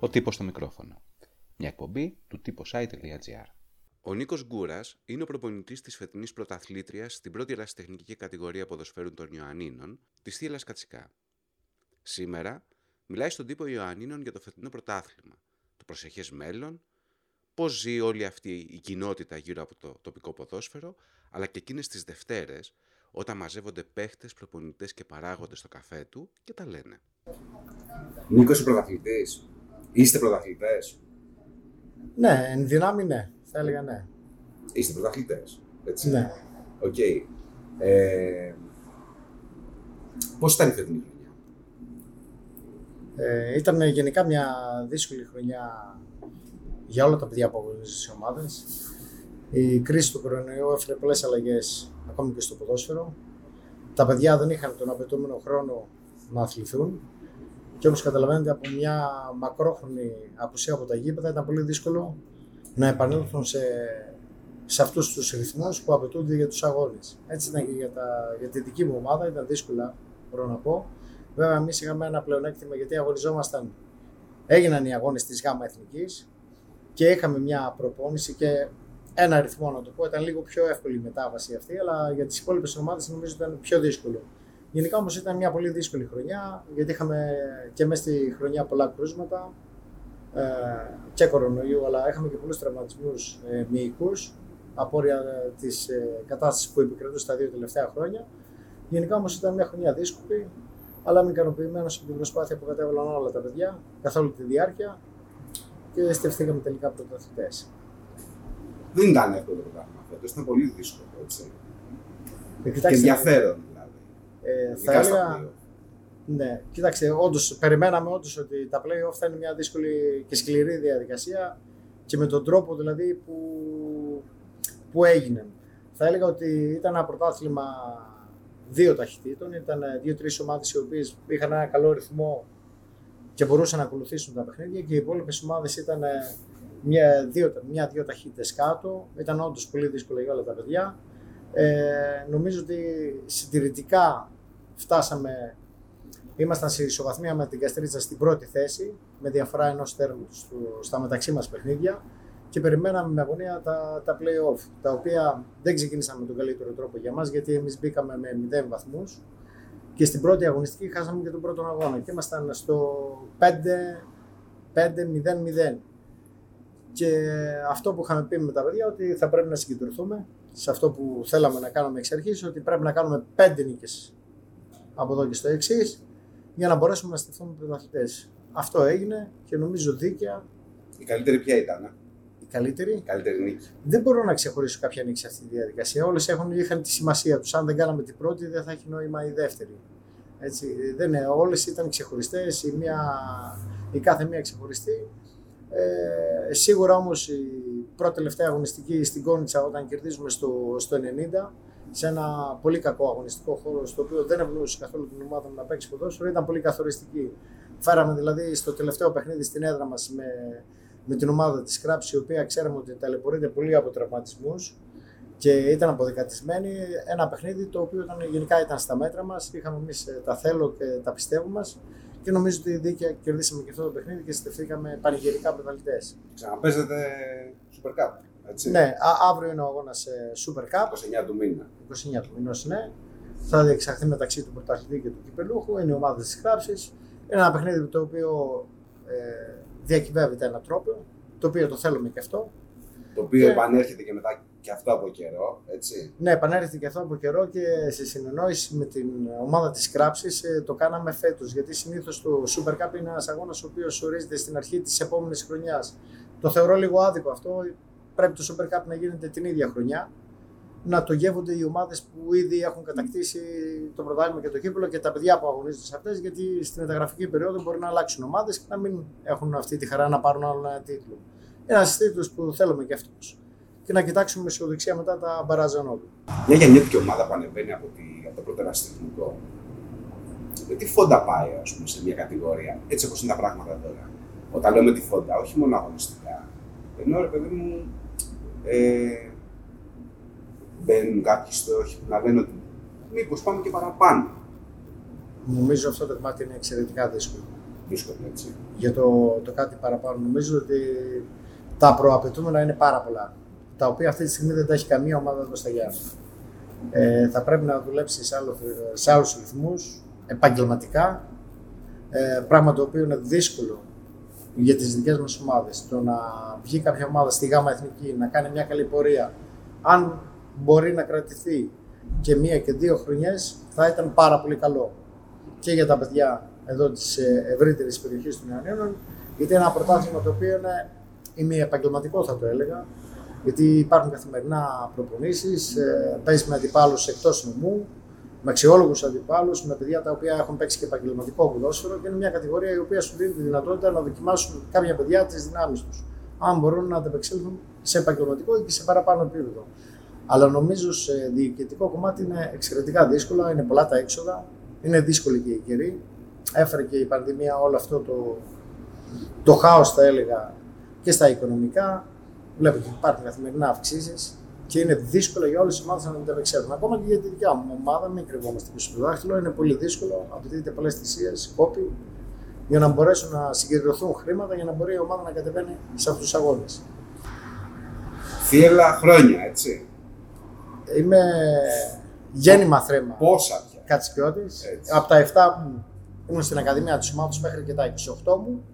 Ο τύπος στο μικρόφωνο. Μια εκπομπή του typosite.gr. Ο Νίκος Γκούρας είναι ο προπονητής της φετινής πρωταθλήτριας στην πρώτη ερασιτεχνική κατηγορία ποδοσφαίρου των Ιωαννίνων, της Θήλα Κατσικά. Σήμερα μιλάει στον τύπο Ιωαννίνων για το φετινό πρωτάθλημα, το προσεχές μέλλον, πώς ζει όλη αυτή η κοινότητα γύρω από το τοπικό ποδόσφαιρο, αλλά και εκείνες τις Δευτέρες, όταν μαζεύονται παίχτες, προπονητές και παράγοντες στο καφέ του και τα λένε. Νίκος, είσαι πρωταθλητής; Είστε πρωταθλητές; Ναι, εν δυνάμει ναι. Θα έλεγα ναι. Είστε πρωταθλητές. Έτσι. Ναι. Οκ. Ε, Πώς ήταν η φετινή χρονιά, Ε, ήταν γενικά μια δύσκολη χρονιά για όλα τα παιδιά που αγωνίζουν στις ομάδες. Η κρίση του κορονοϊού έφερε πολλές αλλαγές ακόμη και στο ποδόσφαιρο. Τα παιδιά δεν είχαν τον απαιτούμενο χρόνο να αθληθούν. Και όπως καταλαβαίνετε, από μια μακρόχρονη απουσία από τα γήπεδα ήταν πολύ δύσκολο να επανέλθουν σε, σε αυτούς τους ρυθμούς που απαιτούνται για τους αγώνες. Έτσι ήταν και για, τα, για τη δική μου ομάδα, ήταν δύσκολα, μπορώ να πω. Βέβαια, εμείς είχαμε ένα πλεονέκτημα γιατί αγωνιζόμασταν. Έγιναν οι αγώνες της ΓΑΜΑ Εθνικής και είχαμε μια προπόνηση και ένα αριθμό να το πω. Ήταν λίγο πιο εύκολη η μετάβαση αυτή, αλλά για τις υπόλοιπες ομάδες νομίζω ήταν πιο δύσκολο. Γενικά όμως ήταν μια πολύ δύσκολη χρονιά, γιατί είχαμε και μέσα στη χρονιά πολλά κρούσματα ε, και κορονοϊού, αλλά είχαμε και πολλούς τραυματισμούς ε, μυϊκούς, απόρρια της ε, κατάστασης που επικρατούσε τα δύο τελευταία χρόνια. Γενικά όμως ήταν μια χρονιά δύσκολη, αλλά είμαι ικανοποιημένος από την προσπάθεια που κατέβαλαν όλα τα παιδιά καθ' όλη τη διάρκεια και στεφθήκαμε τελικά πρωταθλητές. Δεν ήταν εύκολο το πράγμα φέτο. Ήταν πολύ δύσκολο. Έτσι. Ε, Και κοιτάξτε, ενδιαφέρον δηλαδή. Ε, θα Ειδικά στα έλεγα, play-off. Ναι, κοίταξε, όντως, περιμέναμε όντως ότι τα play-off θα είναι μια δύσκολη και σκληρή διαδικασία και με τον τρόπο δηλαδή που, που έγινε. Θα έλεγα ότι ήταν ένα πρωτάθλημα δύο ταχυτήτων, ήταν δύο-τρεις ομάδες οι οποίες είχαν ένα καλό ρυθμό και μπορούσαν να ακολουθήσουν τα παιχνίδια και οι υπόλοιπες ομάδες ήταν μια-δύο μια, δύο ταχύτητες κάτω. Ήταν όντως πολύ δύσκολο για όλα τα παιδιά. Ε, νομίζω ότι συντηρητικά φτάσαμε Ήμασταν σε ισοβαθμία με την Καστρίτσα στην πρώτη θέση, με διαφορά ενός τέρμου στο- στα μεταξύ μας παιχνίδια και περιμέναμε με αγωνία τα, τα play-off, τα οποία δεν ξεκίνησαν με τον καλύτερο τρόπο για μας, γιατί εμείς μπήκαμε με 0 βαθμούς και στην πρώτη αγωνιστική χάσαμε και τον πρώτο αγώνα και ήμασταν στο 5-0-0. Και αυτό που είχαμε πει με τα παιδιά, ότι θα πρέπει να συγκεντρωθούμε σε αυτό που θέλαμε να κάνουμε εξ αρχής, ότι πρέπει να κάνουμε 5 νίκες από εδώ και στο εξής για να μπορέσουμε να στηθούμε πρωταθλητέ. Αυτό έγινε και νομίζω δίκαια Η καλύτερη ποια ήταν, ε; η καλύτερη; η καλύτερη νίκη. Δεν μπορώ να ξεχωρίσω κάποια νίκη σε αυτή τη διαδικασία. Όλες είχαν τη σημασία τους. Αν δεν κάναμε την πρώτη, δεν θα έχει νόημα η δεύτερη. Έτσι, δεν είναι, όλες ήταν ξεχωριστές, η, μία, η κάθε μία ξεχωριστή. Ε, σίγουρα όμως η πρώτη τελευταία αγωνιστική στην Κόνιτσα όταν κερδίζουμε στο, στο 90 σε ένα πολύ κακό αγωνιστικό χώρο στο οποίο δεν ευνοούσε καθόλου την ομάδα μου να παίξει ποδόσφαιρο ήταν πολύ καθοριστική. Φέραμε δηλαδή στο τελευταίο παιχνίδι στην έδρα μας με, με την ομάδα της Κράψη η οποία ξέραμε ότι ταλαιπωρείται πολύ από τραυματισμούς και ήταν αποδεκατισμένη. Ένα παιχνίδι το οποίο ήταν, γενικά ήταν στα μέτρα μας. Είχαμε εμείς ε, τα θέλω και τα πιστεύω μας και νομίζω ότι δίκαια κερδίσαμε και αυτό το παιχνίδι και στεφθήκαμε πανηγυρικά πρωταθλητές. Ξαναπέζετε Super Cup. Έτσι. Ναι, α- αύριο είναι ο αγώνας ε, Super Cup. 29 του μήνα. 29 του μηνό ναι. Θα διεξαχθεί μεταξύ του πρωταθλητή και του κυπελούχου. Είναι η ομάδα της Κράψη. Είναι ένα παιχνίδι το οποίο ε, διακυβεύεται ένα τρόπο. Το οποίο το θέλουμε και αυτό. Το οποίο Και- επανέρχεται και μετά και αυτό από καιρό. Έτσι. Ναι, επανέρχεται και αυτό από καιρό και σε συνεννόηση με την ομάδα της Κράψη το κάναμε φέτος. Γιατί συνήθως το Super Cup είναι ένας αγώνας ο οποίος ορίζεται στην αρχή της επόμενης χρονιάς. Το θεωρώ λίγο άδικο αυτό. Πρέπει το Super Cup να γίνεται την ίδια χρονιά. Να το γεύονται οι ομάδες που ήδη έχουν κατακτήσει το πρωτάθλημα και το κύπελο και τα παιδιά που αγωνίζονται σε αυτές. Γιατί στην μεταγραφική περίοδο μπορεί να αλλάξουν ομάδες και να μην έχουν αυτή τη χαρά να πάρουν άλλο ένα τίτλο. Ένας τίτλος που θέλουμε και αυτός. Και να κοιτάξουμε με αισιοδοξία μετά τα μπαράζανόδου. Μια γεννιέτικη ομάδα που ανεβαίνει από, τη, από το πρώτο ερασιτεχνικό. Με τι φόντα πάει, ας πούμε, σε μια κατηγορία, έτσι όπως είναι τα πράγματα τώρα. Όταν λέω με τη φόντα, όχι μόνο αγωνιστικά. Ενώ ρε παιδί μου, ε, μπαίνουν κάποιοι στόχοι που να λένε ότι μήπως πάμε και παραπάνω. Νομίζω αυτό το κομμάτι είναι εξαιρετικά δύσκολο. δύσκολο έτσι. για το, το κάτι παραπάνω. Νομίζω ότι τα προαπαιτούμενα είναι πάρα πολλά. Τα οποία αυτή τη στιγμή δεν τα έχει καμία ομάδα μπροστά για ε, Θα πρέπει να δουλέψει σε, άλλο, σε άλλους ρυθμούς, επαγγελματικά. Ε, πράγμα το οποίο είναι δύσκολο για τις δικές μας ομάδες. Το να βγει κάποια ομάδα στη ΓΑΜΑ Εθνική, να κάνει μια καλή πορεία, αν μπορεί να κρατηθεί και μία και δύο χρονιές, θα ήταν πάρα πολύ καλό. Και για τα παιδιά εδώ της ευρύτερης περιοχής των Ιωαννίνων, γιατί είναι ένα πρωτάθλημα το οποίο είναι ημιεπαγγελματικό, θα το έλεγα. Γιατί υπάρχουν καθημερινά προπονήσεις, ε, παίζεις με αντιπάλους εκτός νομού, με αξιόλογους αντιπάλους, με παιδιά τα οποία έχουν παίξει και επαγγελματικό ποδόσφαιρο και είναι μια κατηγορία η οποία σου δίνει τη δυνατότητα να δοκιμάσουν κάποια παιδιά τις δυνάμεις τους. Αν μπορούν να ανταπεξέλθουν σε επαγγελματικό ή και σε παραπάνω επίπεδο. Αλλά νομίζω σε διοικητικό κομμάτι είναι εξαιρετικά δύσκολα, είναι πολλά τα έξοδα, είναι δύσκολη και η καιρή. Έφερε και η πανδημία όλο αυτό το, το χάος θα έλεγα και στα οικονομικά. Βλέπετε ότι υπάρχουν καθημερινά αυξήσεις και είναι δύσκολο για όλες τις ομάδες να ανταπεξέλθουν. Ακόμα και για τη δικιά μου ομάδα, μην κρυβόμαστε πίσω στο δάχτυλο, είναι πολύ δύσκολο. Απαιτείται πολλές θυσίες, κόπη, για να μπορέσουν να συγκεντρωθούν χρήματα για να μπορεί η ομάδα να κατεβαίνει σε αυτούς τους αγώνες. Θύελα χρόνια, έτσι. Είμαι γέννημα θρέμα. Πόσα πια. Κατσικιώτης. Έτσι. Από τα 7 μου ήμουν στην Ακαδημία της ομάδας μέχρι και τα 28 μου.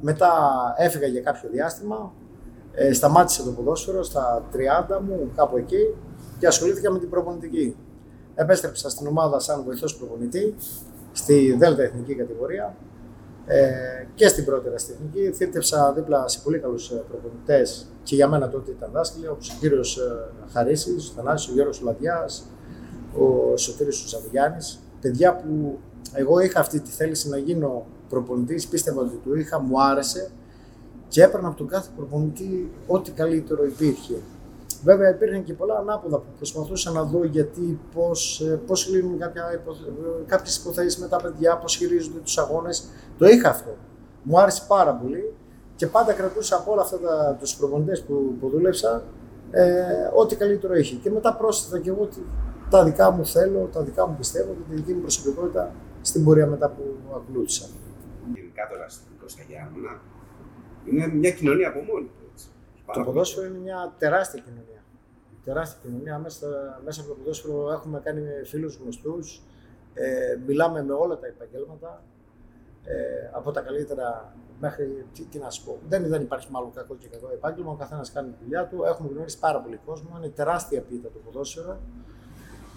Μετά έφυγα για κάποιο διάστημα. Ε, σταμάτησε το ποδόσφαιρο στα 30 μου, κάπου εκεί, και ασχολήθηκα με την προπονητική. Επέστρεψα στην ομάδα σαν βοηθός προπονητή, στη Δέλτα Εθνική κατηγορία ε, και στην πρώτη εθνική. Θύτευσα δίπλα σε πολύ καλούς ε, προπονητές και για μένα τότε ήταν δάσκαλοι, όπως ο κύριος ε, Χαρίσης, ο Θανάσης, ο Γιώργος Λαδιάς, ο Σωτήρης ο Σαββιάννης. Παιδιά που εγώ είχα αυτή τη θέληση να γίνω προπονητής, πίστευα ότι του είχα, μου άρεσε και έπαιρνα από τον κάθε προπονητή ό,τι καλύτερο υπήρχε. Βέβαια υπήρχαν και πολλά ανάποδα που προσπαθούσα να δω γιατί, πώς, ε, πώς λύνουν κάποια υπο, κάποιες υποθέσεις με τα παιδιά, πώς χειρίζονται τους αγώνες. Το είχα αυτό. Μου άρεσε πάρα πολύ και πάντα κρατούσα από όλα αυτά τα, τους προπονητές που, που δούλεψα ε, ό,τι καλύτερο είχε. Και μετά πρόσθετα και εγώ ότι τα δικά μου θέλω, τα δικά μου πιστεύω και τη δική μου προσωπικότητα στην πορεία μετά που ακολούθησα. Γενικά το ερασιτεχνικό στα Γιάννενα είναι μια κοινωνία από μόνη του. έτσι. Το ποδόσφαιρο είναι μια τεράστια κοινωνία. Τεράστια κοινωνία. Μέσα, μέσα από το ποδόσφαιρο έχουμε κάνει φίλους γνωστούς, ε, μιλάμε με όλα τα επαγγέλματα, ε, από τα καλύτερα μέχρι, τι, τι να σου πω, δεν, δεν υπάρχει μάλλον κακό και κακό επάγγελμα, ο καθένας κάνει τη δουλειά του, έχουμε γνωρίσει πάρα πολύ κόσμο, είναι τεράστια πίτα το ποδόσφαιρο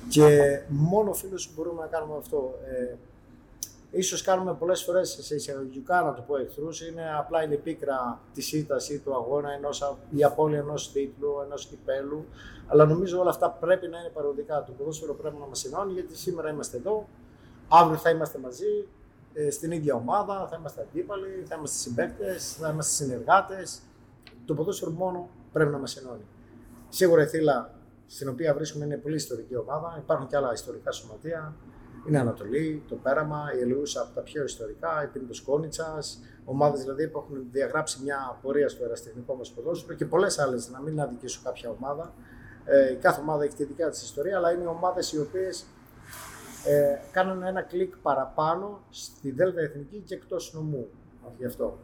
και μόνο φίλους μπορούμε να κάνουμε αυτό. Ε, ίσως κάνουμε πολλές φορές σε εισαγωγικά να το πω εχθρούς, είναι απλά είναι η πίκρα της ήττας ή του αγώνα, ενός, η απώλεια ενός τίτλου, ενός κυπέλου, αλλά νομίζω όλα αυτά πρέπει να είναι παροδικά. Το ποδόσφαιρο πρέπει να μας ενώνει, γιατί σήμερα είμαστε εδώ, αύριο θα είμαστε μαζί, ε, στην ίδια ομάδα, θα είμαστε αντίπαλοι, θα είμαστε συμπαίκτες, θα είμαστε συνεργάτες. Το ποδόσφαιρο μόνο πρέπει να μας ενώνει. Σίγουρα η Θήλα, στην οποία βρίσκουμε, είναι πολύ ιστορική ομάδα. Υπάρχουν και άλλα ιστορικά σωματεία. Είναι Ανατολή, το Πέραμα, η Ελεούσα από τα πιο ιστορικά, η Πίνητο Κόνιτσας, ομάδες δηλαδή που έχουν διαγράψει μια πορεία στο εραστεχνικό μας ποδόσφαιρο και πολλές άλλες, να μην αδικήσω κάποια ομάδα. Ε, κάθε ομάδα έχει τη δικιά της ιστορία, αλλά είναι ομάδες οι οποίες ε, κάνουν ένα κλικ παραπάνω στη Δέλτα Εθνική και εκτός νομού. Γι' αυτό.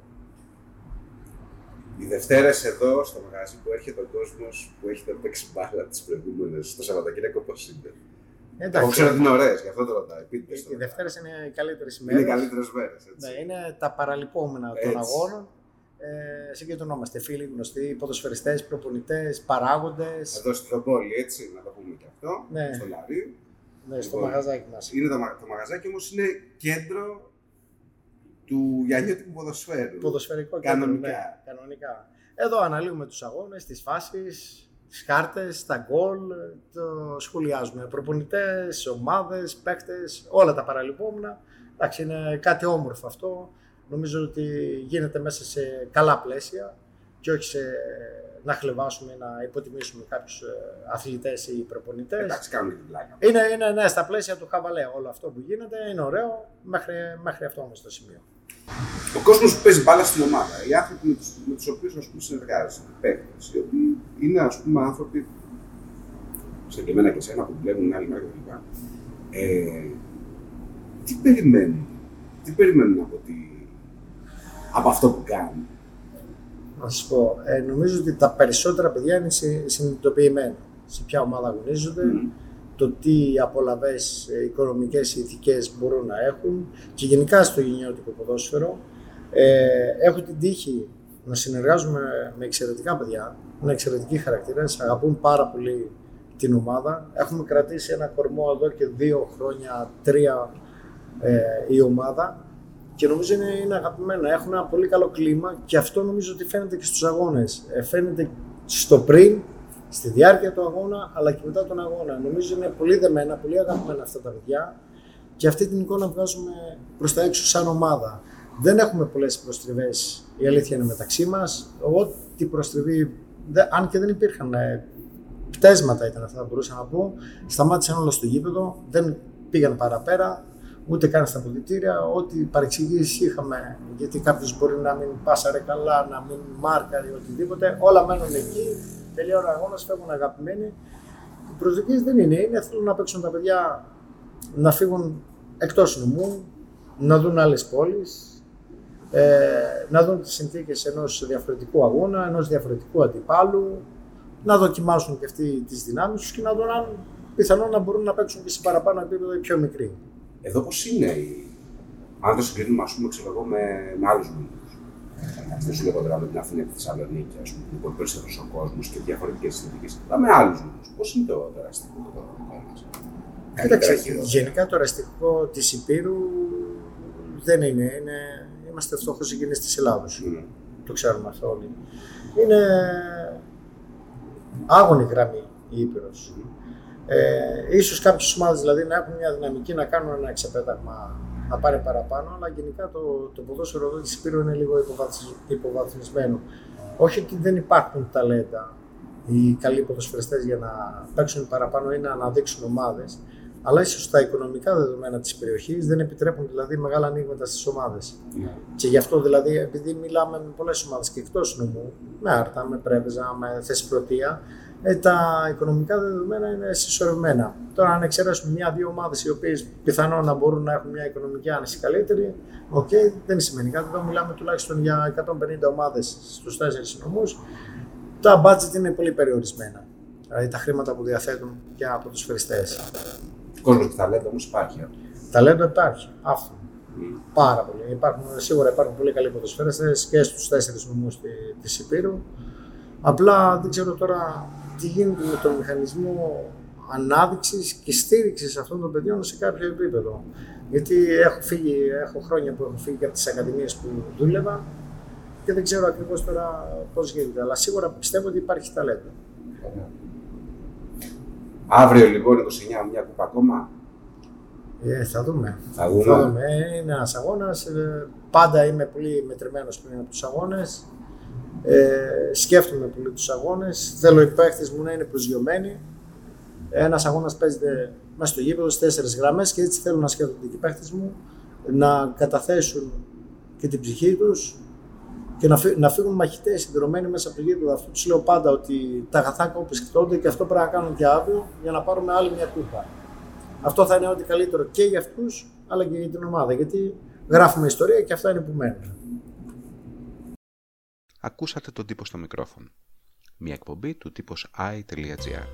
Οι Δευτέρες εδώ στο μαγαζί που έρχεται ο κόσμος που έχετε παίξει μπάλα τις προηγούμενες το Σαββατοκύριακο, πώς είναι; Εγώ ξέρω ότι είναι ωραίες, γι' αυτό το ρωτάω. Πείτε Οι στο. Δευτέρες είναι οι καλύτερες Είναι ημέρες. οι καλύτερες μέρες. Ναι, είναι τα παραλυπόμενα των Έτσι. αγώνων. Ε, συγκεντρωνόμαστε φίλοι, γνωστοί, ποδοσφαιριστές, προπονητές, παράγοντες. Εδώ στην πόλη, έτσι, να το πούμε και αυτό. Ναι. Στο Λαρί. Ναι, στο Λοιπόν, μαγαζάκι μας. Είναι το, μα- το μαγαζάκι όμως είναι κέντρο του Γιαννιώτικου ποδοσφαίρου. Ποδοσφαιρικό Κανονικά. κέντρο, ναι, κανονικά. Εδώ αναλύουμε τους αγώνες, τις φάσεις, τις κάρτες, τα γκολ, το σχολιάζουμε. Προπονητές, ομάδες, παίκτες, όλα τα παραλυπόμενα. Εντάξει, είναι κάτι όμορφο αυτό. Νομίζω ότι γίνεται μέσα σε καλά πλαίσια και όχι σε να χλεβάσουμε, να υποτιμήσουμε κάποιους ε, αθλητές ή προπονητές. Εντάξει, κάνουν και την πλάκα. Είναι, είναι ναι, στα πλαίσια του χαβαλέ όλο αυτό που γίνεται, είναι ωραίο μέχρι, μέχρι αυτό όμως το σημείο. Ο κόσμος που παίζει μπάλα στην ομάδα, οι άνθρωποι με τους με τους οποίους συνεργάζεσαι, οι παίκτες, οι οποίοι είναι ας πούμε άνθρωποι, σαν και εμένα και εσένα που δουλεύουν άλλη μέρα κλπ. Ε, τι περιμένουν, τι περιμένουν από τη από αυτό που κάνουν; Να σα πω, ε, νομίζω ότι τα περισσότερα παιδιά είναι συνειδητοποιημένα σε ποια ομάδα αγωνίζονται, το τι απολαβές ε, οικονομικές ή ηθικές μπορούν να έχουν και γενικά στο γενιώτικο ποδόσφαιρο. Ε, έχω την τύχη να συνεργάζομαι με εξαιρετικά παιδιά, με εξαιρετικοί χαρακτήρες, αγαπούν πάρα πολύ την ομάδα. Έχουμε κρατήσει ένα κορμό εδώ και δύο χρόνια, τρία ε, η ομάδα και νομίζω είναι, είναι αγαπημένα. Έχουν ένα πολύ καλό κλίμα και αυτό νομίζω ότι φαίνεται και στους αγώνες. Ε, φαίνεται στο πριν, στη διάρκεια του αγώνα, αλλά και μετά τον αγώνα. Νομίζω είναι πολύ δεμένα, πολύ αγαπημένα αυτά τα παιδιά και αυτή την εικόνα βγάζουμε προς τα έξω σαν ομάδα. Δεν έχουμε πολλές προστριβές, η αλήθεια είναι μεταξύ μας. Ό,τι προστριβή, αν και δεν υπήρχαν ε, πτέσματα ήταν αυτά που μπορούσα να πω, σταμάτησαν όλα στο γήπεδο, δεν πήγαν παραπέρα, ούτε καν στα πολιτήρια. Ό,τι παρεξηγήσεις είχαμε, γιατί κάποιος μπορεί να μην πάσαρε καλά, να μην μάρκαρε οτιδήποτε, όλα μένουν εκεί. Τελειώνει ο αγώνας, φεύγουν αγαπημένοι. Οι προσδοκίες δεν είναι, είναι θέλουν να παίξουν τα παιδιά να φύγουν εκτός νομού, να δουν άλλες πόλεις, ε, να δουν τις συνθήκες ενός διαφορετικού αγώνα, ενός διαφορετικού αντιπάλου, να δοκιμάσουν και αυτοί τις δυνάμεις τους και να δουν αν πιθανόν να μπορούν να παίξουν και σε παραπάνω επίπεδο οι πιο μικροί. Εδώ πώς είναι, η... αν το συγκρίνουμε ας πούμε, ξέρω εγώ, με, με άλλους μήνες. Δεν σου λέγω τώρα με την Αθήνα και τη Θεσσαλονίκη, ας πούμε, που είναι περισσότερος ο κόσμος και διαφορετικές συνθήκες. Αλλά με άλλους μήνες. Πώς είναι το δραστικό το Κοίταξε, γενικά το ραστικό της Υπήρου δεν είναι. είναι είμαστε φτωχός συγγενεί τη Ελλάδο. Mm. Το ξέρουμε αυτό όλοι. Είναι άγωνη γραμμή η Ήπειρος. Ε, ίσως κάποιες ομάδες δηλαδή να έχουν μια δυναμική να κάνουν ένα εξεπέταγμα να πάρει παραπάνω, αλλά γενικά το, το ποδόσφαιρο εδώ της Υπήρου είναι λίγο υποβαθμισμένο. Όχι ότι δεν υπάρχουν ταλέντα οι καλοί ποδοσφαιριστές για να παίξουν παραπάνω ή να αναδείξουν ομάδες, αλλά ίσως τα οικονομικά δεδομένα της περιοχής δεν επιτρέπουν δηλαδή μεγάλα ανοίγματα στις ομάδες. Ναι. Και γι' αυτό δηλαδή, επειδή μιλάμε με πολλές ομάδες και εκτός νομού, με Άρτα, με Πρέβεζα, με Θεσπρωτία, ε, τα οικονομικά δεδομένα είναι συσσωρευμένα. Τώρα, αν εξαιρέσουμε μια-δύο ομάδες οι οποίες πιθανόν να μπορούν να έχουν μια οικονομική άνεση καλύτερη, OK, okay, δεν σημαίνει κάτι. Εδώ μιλάμε τουλάχιστον για 150 ομάδες στους 4 νομούς. Τα budget είναι πολύ περιορισμένα. Δηλαδή τα χρήματα που διαθέτουν για ποδοσφαιριστές. Κόσμος και ταλέντο όμως υπάρχει. Ε. Ταλέντο υπάρχει. Αυτό. Μμ. Πάρα πολύ. Υπάρχουν, σίγουρα υπάρχουν πολύ καλοί ποδοσφαιριστές και στους τέσσερις νομούς της Υπήρου. Απλά δεν ξέρω τώρα τι γίνεται με τον μηχανισμό ανάδειξης και στήριξης αυτών των παιδιών σε κάποιο επίπεδο; Γιατί έχω, φύγει, έχω χρόνια που έχω φύγει από τις ακαδημίες που δούλευα και δεν ξέρω ακριβώς τώρα πώς γίνεται. Αλλά σίγουρα πιστεύω ότι υπάρχει ταλέντο. Αύριο λοιπόν 29 μια κούπα ακόμα. Ε, θα δούμε. Θα δούμε. Θα δούμε. Είναι ένας αγώνας. Ε, πάντα είμαι πολύ μετρημένος πριν από τους αγώνες. Ε, σκέφτομαι πολύ τους αγώνες. Θέλω οι παίχτε μου να είναι προσγειωμένοι. Ένας αγώνας παίζεται μέσα στο γήπεδο στις τέσσερις γραμμές και έτσι θέλω να σκέφτονται και οι παίχτε μου να καταθέσουν και την ψυχή τους και να, φύ, να φύγουν μαχητές συνδρομένοι μέσα από το γήπεδο. Αυτό τους λέω πάντα ότι τα αγαθά κόπη σκεφτόνται και αυτό πρέπει να κάνουν και αύριο για να πάρουμε άλλη μια κούπα. Αυτό θα είναι ό,τι καλύτερο και για αυτούς αλλά και για την ομάδα. Γιατί γράφουμε ιστορία και αυτά είναι που μένουν. Ακούσατε τον τύπο στο μικρόφωνο. Μια εκπομπή του τύπος i.gr.